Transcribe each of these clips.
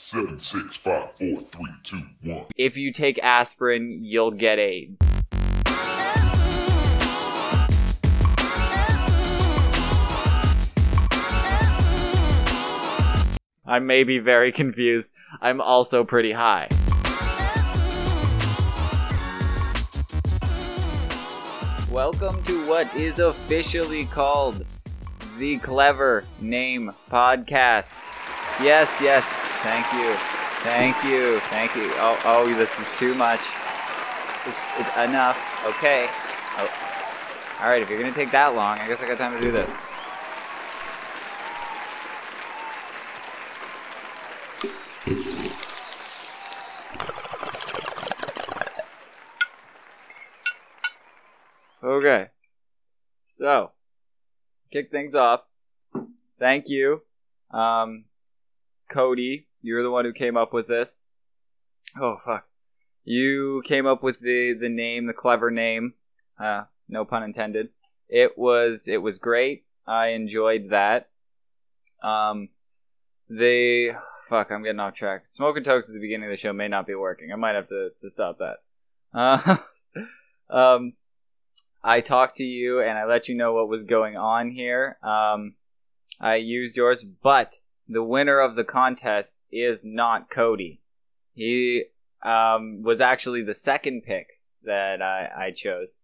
Seven, six, five, four, three, two, one. If you take aspirin, you'll get AIDS. I may be very confused. I'm also pretty high. Welcome to what is officially called the Clever Name Podcast. Yes, yes, thank you. Thank you. Thank you. Oh, oh, this is too much. It's, it's enough. Okay. Oh. All right, if you're going to take that long, I guess I got time to do this. Okay. So, kick things off. Thank you. Um, Cody, you're the one who came up with this. Oh, fuck. You came up with the, the name, the clever name. Uh, no pun intended. It was, it was great. I enjoyed that. Um, they, fuck, I'm getting off track. Smoking tokes at the beginning of the show may not be working. I might have to, to stop that. Uh, um, I talked to you and I let you know what was going on here. Um, I used yours, but the winner of the contest is not Cody. He um, was actually the second pick that I, I chose.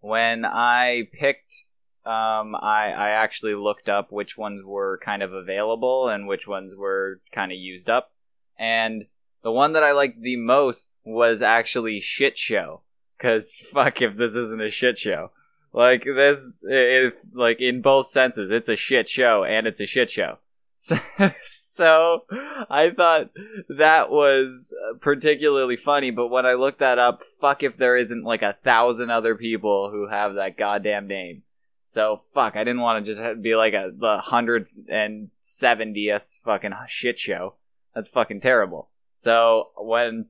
When I picked, um, I, I actually looked up which ones were kind of available and which ones were kind of used up. And the one that I liked the most was actually Shit Show. Cause fuck if this isn't a shit show. Like this, if like in both senses, it's a shit show and it's a shit show. So, so I thought that was particularly funny. But when I looked that up, fuck if there isn't like a thousand other people who have that goddamn name. So fuck, I didn't want to just be like a the hundred and seventieth fucking shit show. That's fucking terrible. So when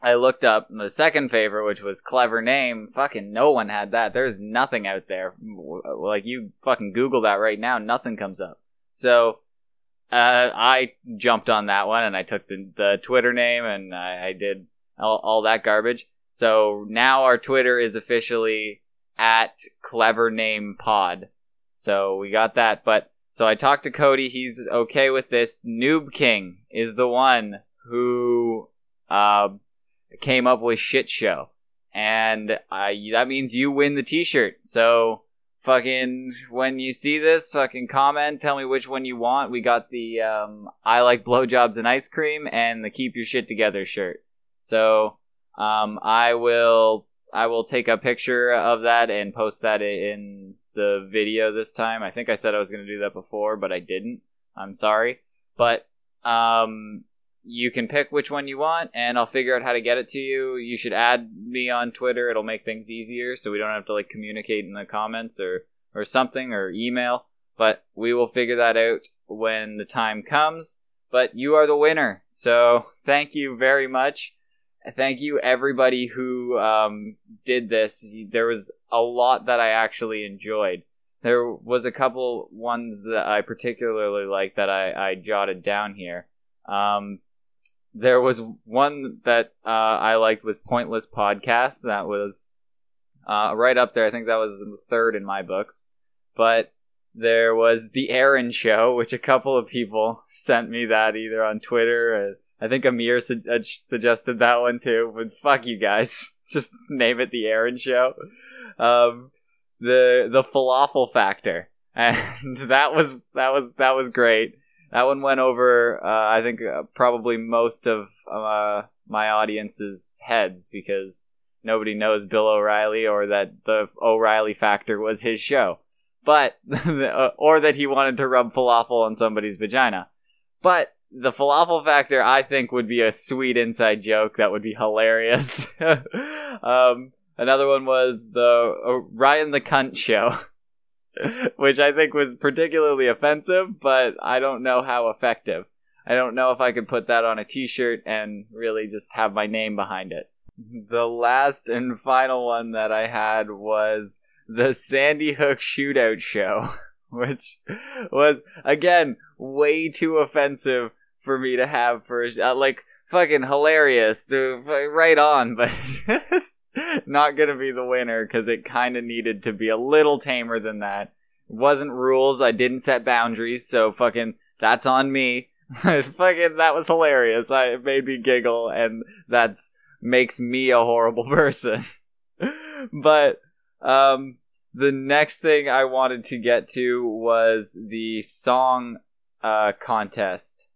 I looked up the second favorite, which was clever name. Fucking no one had that. There's nothing out there. Like you fucking Google that right now, nothing comes up. So uh, I jumped on that one and I took the, the Twitter name and I, I did all, all that garbage. So now our Twitter is officially at clever name pod. So we got that. But so I talked to Cody. He's okay with this. Noob King is the one who uh, came up with shit show, and I that means you win the T-shirt. So fucking when you see this, fucking comment, tell me which one you want. We got the um, I like blowjobs and ice cream, and the keep your shit together shirt. So um, I will I will take a picture of that and post that in the video this time. I think I said I was going to do that before, but I didn't. I'm sorry. But um, you can pick which one you want and I'll figure out how to get it to you. You should add me on Twitter. It'll make things easier so we don't have to like communicate in the comments or or something or email, but we will figure that out when the time comes. But you are the winner. So, thank you very much. Thank you everybody who um, did this. There was a lot that I actually enjoyed. There was a couple ones that I particularly liked that I, I jotted down here. Um, there was one that uh, I liked was Pointless Podcast. That was uh, right up there. I think that was the third in my books. But there was The Aaron Show, which a couple of people sent me that either on Twitter. I think Amir su- uh, suggested that one too. But fuck you guys, just name it The Aaron Show. Um, the the falafel factor, and that was that was that was great that one went over. Uh, I think uh, probably most of uh, my audience's heads because nobody knows Bill O'Reilly or that the O'Reilly Factor was his show, but uh, or that he wanted to rub falafel on somebody's vagina. But the falafel factor, I think, would be a sweet inside joke that would be hilarious. um, another one was the uh, Ryan the Cunt show. which I think was particularly offensive, but I don't know how effective. I don't know if I could put that on a t shirt and really just have my name behind it. The last and final one that I had was the Sandy Hook Shootout Show, which was, again, way too offensive for me to have for uh, like fucking hilarious, to, right on, but not gonna be the winner because it kind of needed to be a little tamer than that. It wasn't rules. I didn't set boundaries, so fucking that's on me. fucking that was hilarious. I it made me giggle, and that's makes me a horrible person. but um, the next thing I wanted to get to was the song uh, contest.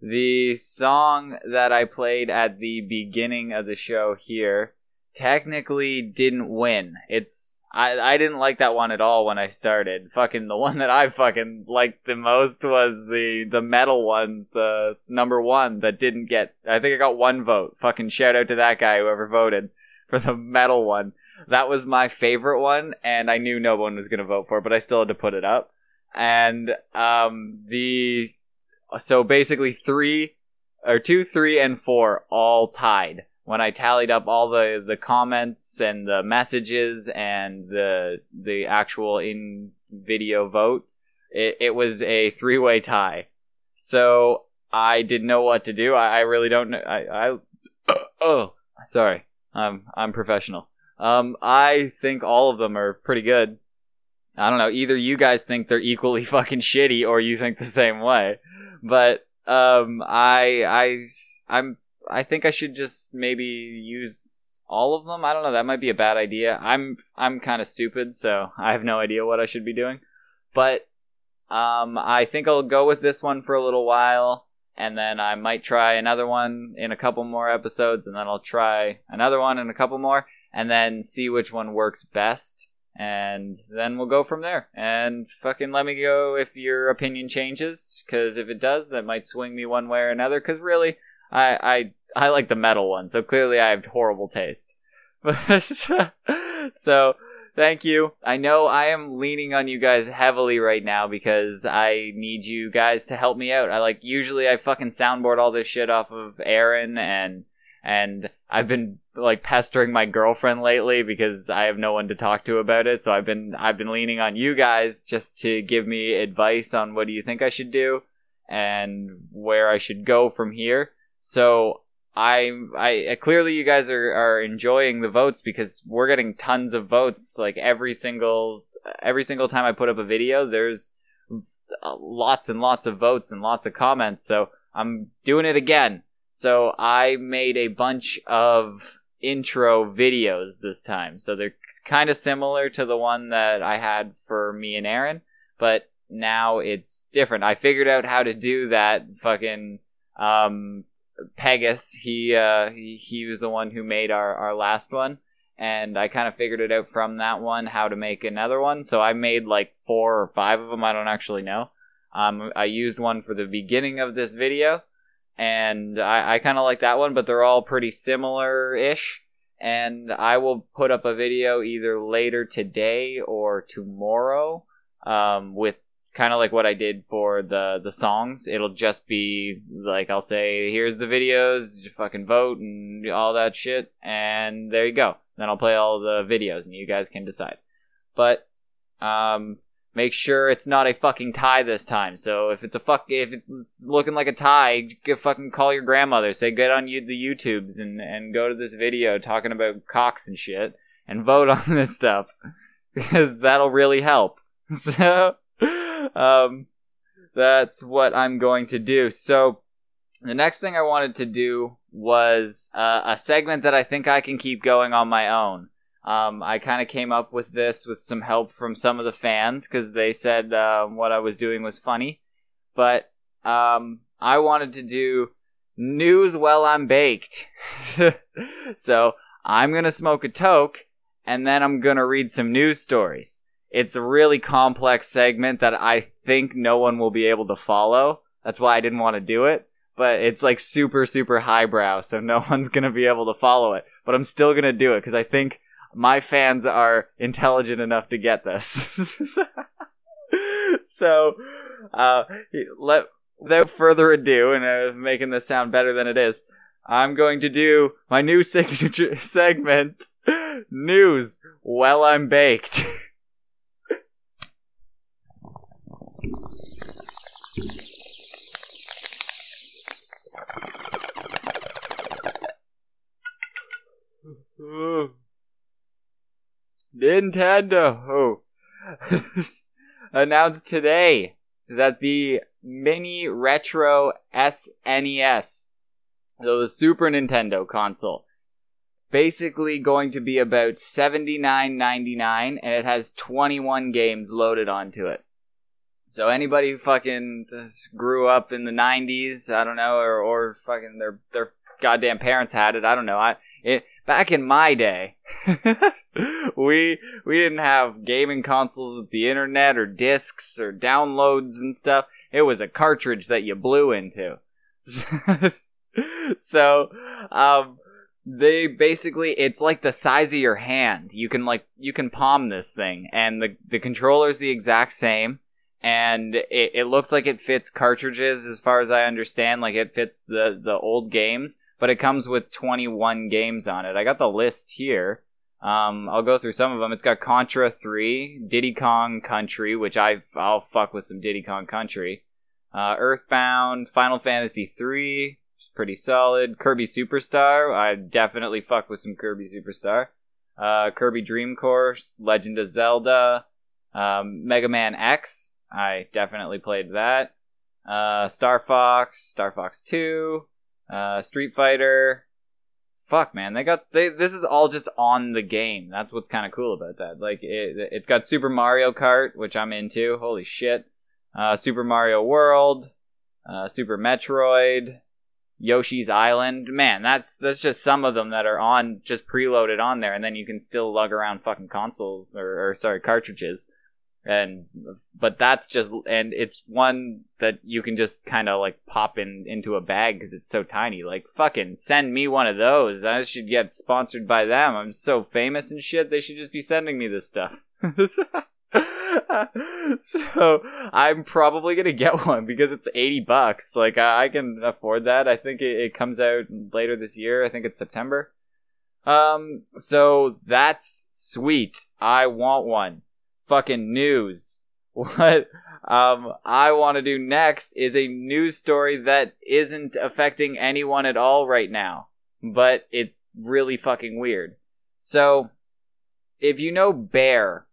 The song that I played at the beginning of the show here technically didn't win. It's I I didn't like that one at all when I started. Fucking the one that I fucking liked the most was the the metal one, the number one that didn't get. I think I got one vote. Fucking shout out to that guy whoever voted for the metal one. That was my favorite one, and I knew no one was gonna vote for it, but I still had to put it up. And um the so basically three or two, three, and four all tied when I tallied up all the, the comments and the messages and the the actual in video vote, it, it was a three way tie. So I didn't know what to do. I, I really don't know. I, I oh sorry. I'm I'm professional. Um, I think all of them are pretty good. I don't know. Either you guys think they're equally fucking shitty, or you think the same way. But um, I I I'm I think I should just maybe use all of them. I don't know. That might be a bad idea. I'm I'm kind of stupid, so I have no idea what I should be doing. But um, I think I'll go with this one for a little while, and then I might try another one in a couple more episodes, and then I'll try another one in a couple more, and then see which one works best. And then we'll go from there. And fucking let me go if your opinion changes, because if it does, that might swing me one way or another. Because really, I, I I like the metal one, so clearly I have horrible taste. so thank you. I know I am leaning on you guys heavily right now because I need you guys to help me out. I like usually I fucking soundboard all this shit off of Aaron and and I've been like pestering my girlfriend lately because I have no one to talk to about it. So I've been I've been leaning on you guys just to give me advice on what do you think I should do and where I should go from here. So I, I clearly you guys are, are enjoying the votes because we're getting tons of votes. Like every single every single time I put up a video, there's lots and lots of votes and lots of comments. So I'm doing it again. So I made a bunch of intro videos this time. So they're kind of similar to the one that I had for me and Aaron, but now it's different. I figured out how to do that fucking um Pegas, he, uh, he he was the one who made our our last one, and I kind of figured it out from that one how to make another one. So I made like four or five of them. I don't actually know. Um, I used one for the beginning of this video, and I, I kind of like that one, but they're all pretty similar-ish. And I will put up a video either later today or tomorrow um, with kind of like what I did for the the songs. It'll just be like I'll say, "Here's the videos, you fucking vote and all that shit," and there you go. Then I'll play all the videos, and you guys can decide. But um, make sure it's not a fucking tie this time. So if it's a fuck, if it's looking like a tie, fucking call your grandmother. Say get on you, the YouTubes and and go to this video talking about cocks and shit, and vote on this stuff because that'll really help. So um, that's what I'm going to do. So the next thing I wanted to do was uh, a segment that I think I can keep going on my own. Um, I kind of came up with this with some help from some of the fans because they said uh, what I was doing was funny. But um, I wanted to do news while I'm baked. so I'm going to smoke a toke and then I'm going to read some news stories. It's a really complex segment that I think no one will be able to follow. That's why I didn't want to do it. But it's like super, super highbrow, so no one's gonna be able to follow it. But I'm still gonna do it because I think my fans are intelligent enough to get this. so, uh, let, without further ado, and uh, making this sound better than it is, I'm going to do my new signature segment, news while I'm baked. Hmm. Nintendo. Oh. Announced today that the Mini Retro SNES, so the Super Nintendo console, basically going to be about $79.99 and it has 21 games loaded onto it. So anybody who fucking just grew up in the 90s, I don't know, or, or fucking their their goddamn parents had it, I don't know. I it, back in my day, we we didn't have gaming consoles with the internet or discs or downloads and stuff. It was a cartridge that you blew into. so, um, they basically it's like the size of your hand. You can like you can palm this thing, and the the controller's the exact same. And it, it looks like it fits cartridges as far as I understand. Like it fits the, the old games, but it comes with 21 games on it. I got the list here. Um, I'll go through some of them. It's got Contra 3, Diddy Kong Country, which I I'll fuck with some Diddy Kong Country. Uh, Earthbound, Final Fantasy 3, pretty solid. Kirby Superstar, I definitely fuck with some Kirby Superstar. Uh, Kirby Dream Course, Legend of Zelda, um, Mega Man X, I definitely played that. Uh, Star Fox, Star Fox 2, uh, Street Fighter. Fuck, man, they got they. This is all just on the game. That's what's kind of cool about that. Like, it, it's got Super Mario Kart, which I'm into. Holy shit! Uh, Super Mario World, uh, Super Metroid, Yoshi's Island. Man, that's that's just some of them that are on just preloaded on there, and then you can still lug around fucking consoles or, or sorry cartridges and but that's just and it's one that you can just kind of like pop in into a bag because it's so tiny. Like fucking send me one of those. I should get sponsored by them. I'm so famous and shit they should just be sending me this stuff. So i'm probably gonna get one because it's 80 bucks. Like i, I can afford that. I think it, it comes out later this year. I think it's september. Um so that's sweet. I want one fucking news. What um, I want to do next is a news story that isn't affecting anyone at all right now, but it's really fucking weird. So, if you know Bayer,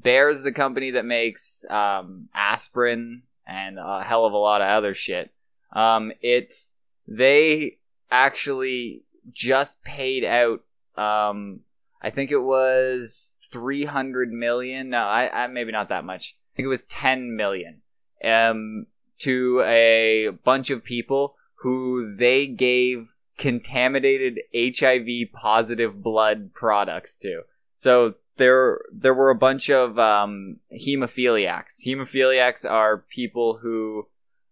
Bayer is the company that makes um, aspirin and a hell of a lot of other shit. Um, it's they actually just paid out um, I think it was 300 million. No, I, I maybe not that much. I think it was 10 million. Um, to a bunch of people who they gave contaminated HIV positive blood products to. So there there were a bunch of um, hemophiliacs. Hemophiliacs are people who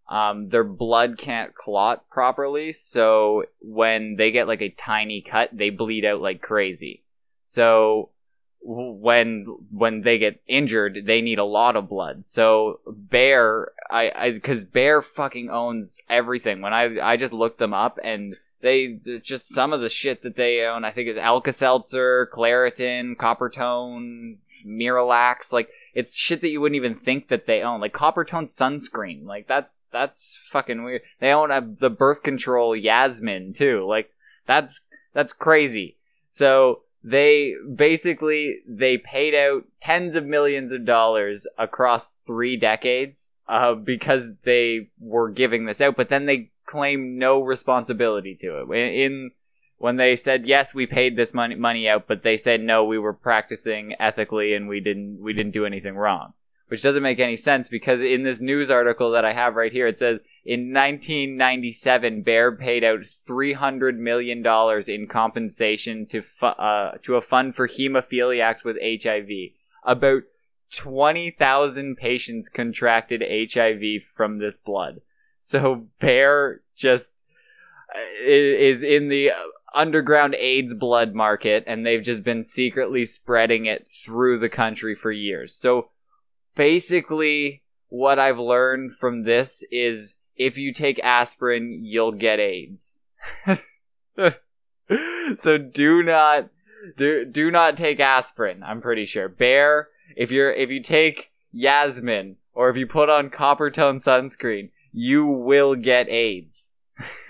um, their blood can't clot properly, so when they get like a tiny cut, they bleed out like crazy. So when when they get injured, they need a lot of blood. So Bayer, I I because Bayer fucking owns everything. When I I just looked them up and they just some of the shit that they own. I think it's Alka Seltzer, Claritin, Coppertone, Miralax. Like it's shit that you wouldn't even think that they own. Like Coppertone sunscreen. Like that's that's fucking weird. They own a, the birth control Yasmin too. Like that's that's crazy. So they basically they paid out tens of millions of dollars across three decades uh, because they were giving this out, but then they claim no responsibility to it. In, in when they said yes, we paid this money money out, but they said no, we were practicing ethically and we didn't we didn't do anything wrong which doesn't make any sense because in this news article that I have right here, it says in 1997, Bayer paid out 300 million dollars in compensation to fu- uh, to a fund for hemophiliacs with HIV. About 20,000 patients contracted HIV from this blood. So Bayer just uh, is in the underground AIDS blood market and they've just been secretly spreading it through the country for years. So basically what I've learned from this is if you take aspirin, you'll get AIDS. so do not do do not take aspirin. I'm pretty sure. Bayer, if you're if you take Yasmin or if you put on Coppertone sunscreen, you will get AIDS.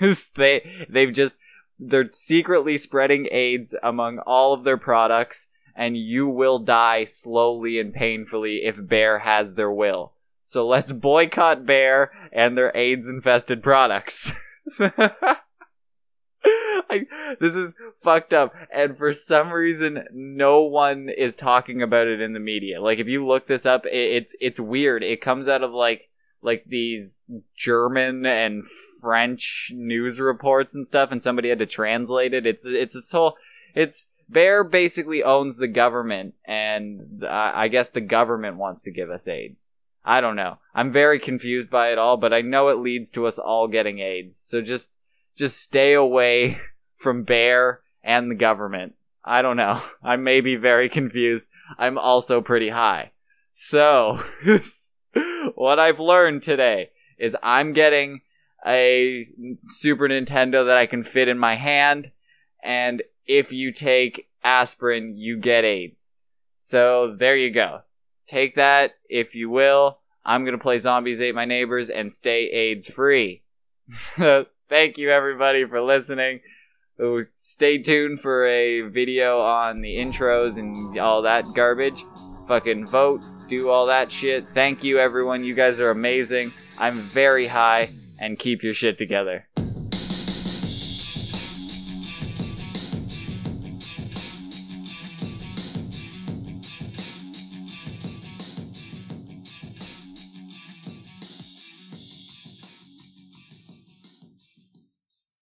they they've just they're secretly spreading AIDS among all of their products and you will die slowly and painfully if Bayer has their will. So let's boycott Bayer and their AIDS infested products. I, this is fucked up. And for some reason, no one is talking about it in the media. Like, if you look this up, it, it's, it's weird. It comes out of like, like these German and French news reports and stuff, and somebody had to translate it. It's, it's this whole, it's, Bayer basically owns the government, and uh, I guess the government wants to give us AIDS. I don't know. I'm very confused by it all, but I know it leads to us all getting AIDS. So just just stay away from Bayer and the government. I don't know. I may be very confused. I'm also pretty high. So, what I've learned today is I'm getting a Super Nintendo that I can fit in my hand, and if you take aspirin, you get AIDS. So, there you go. Take that if you will. I'm gonna play Zombies Ate My Neighbors and stay AIDS free. Thank you everybody for listening. Uh, stay tuned for a video on the intros and all that garbage. Fucking vote, do all that shit. Thank you everyone. You guys are amazing. I'm very high and keep your shit together.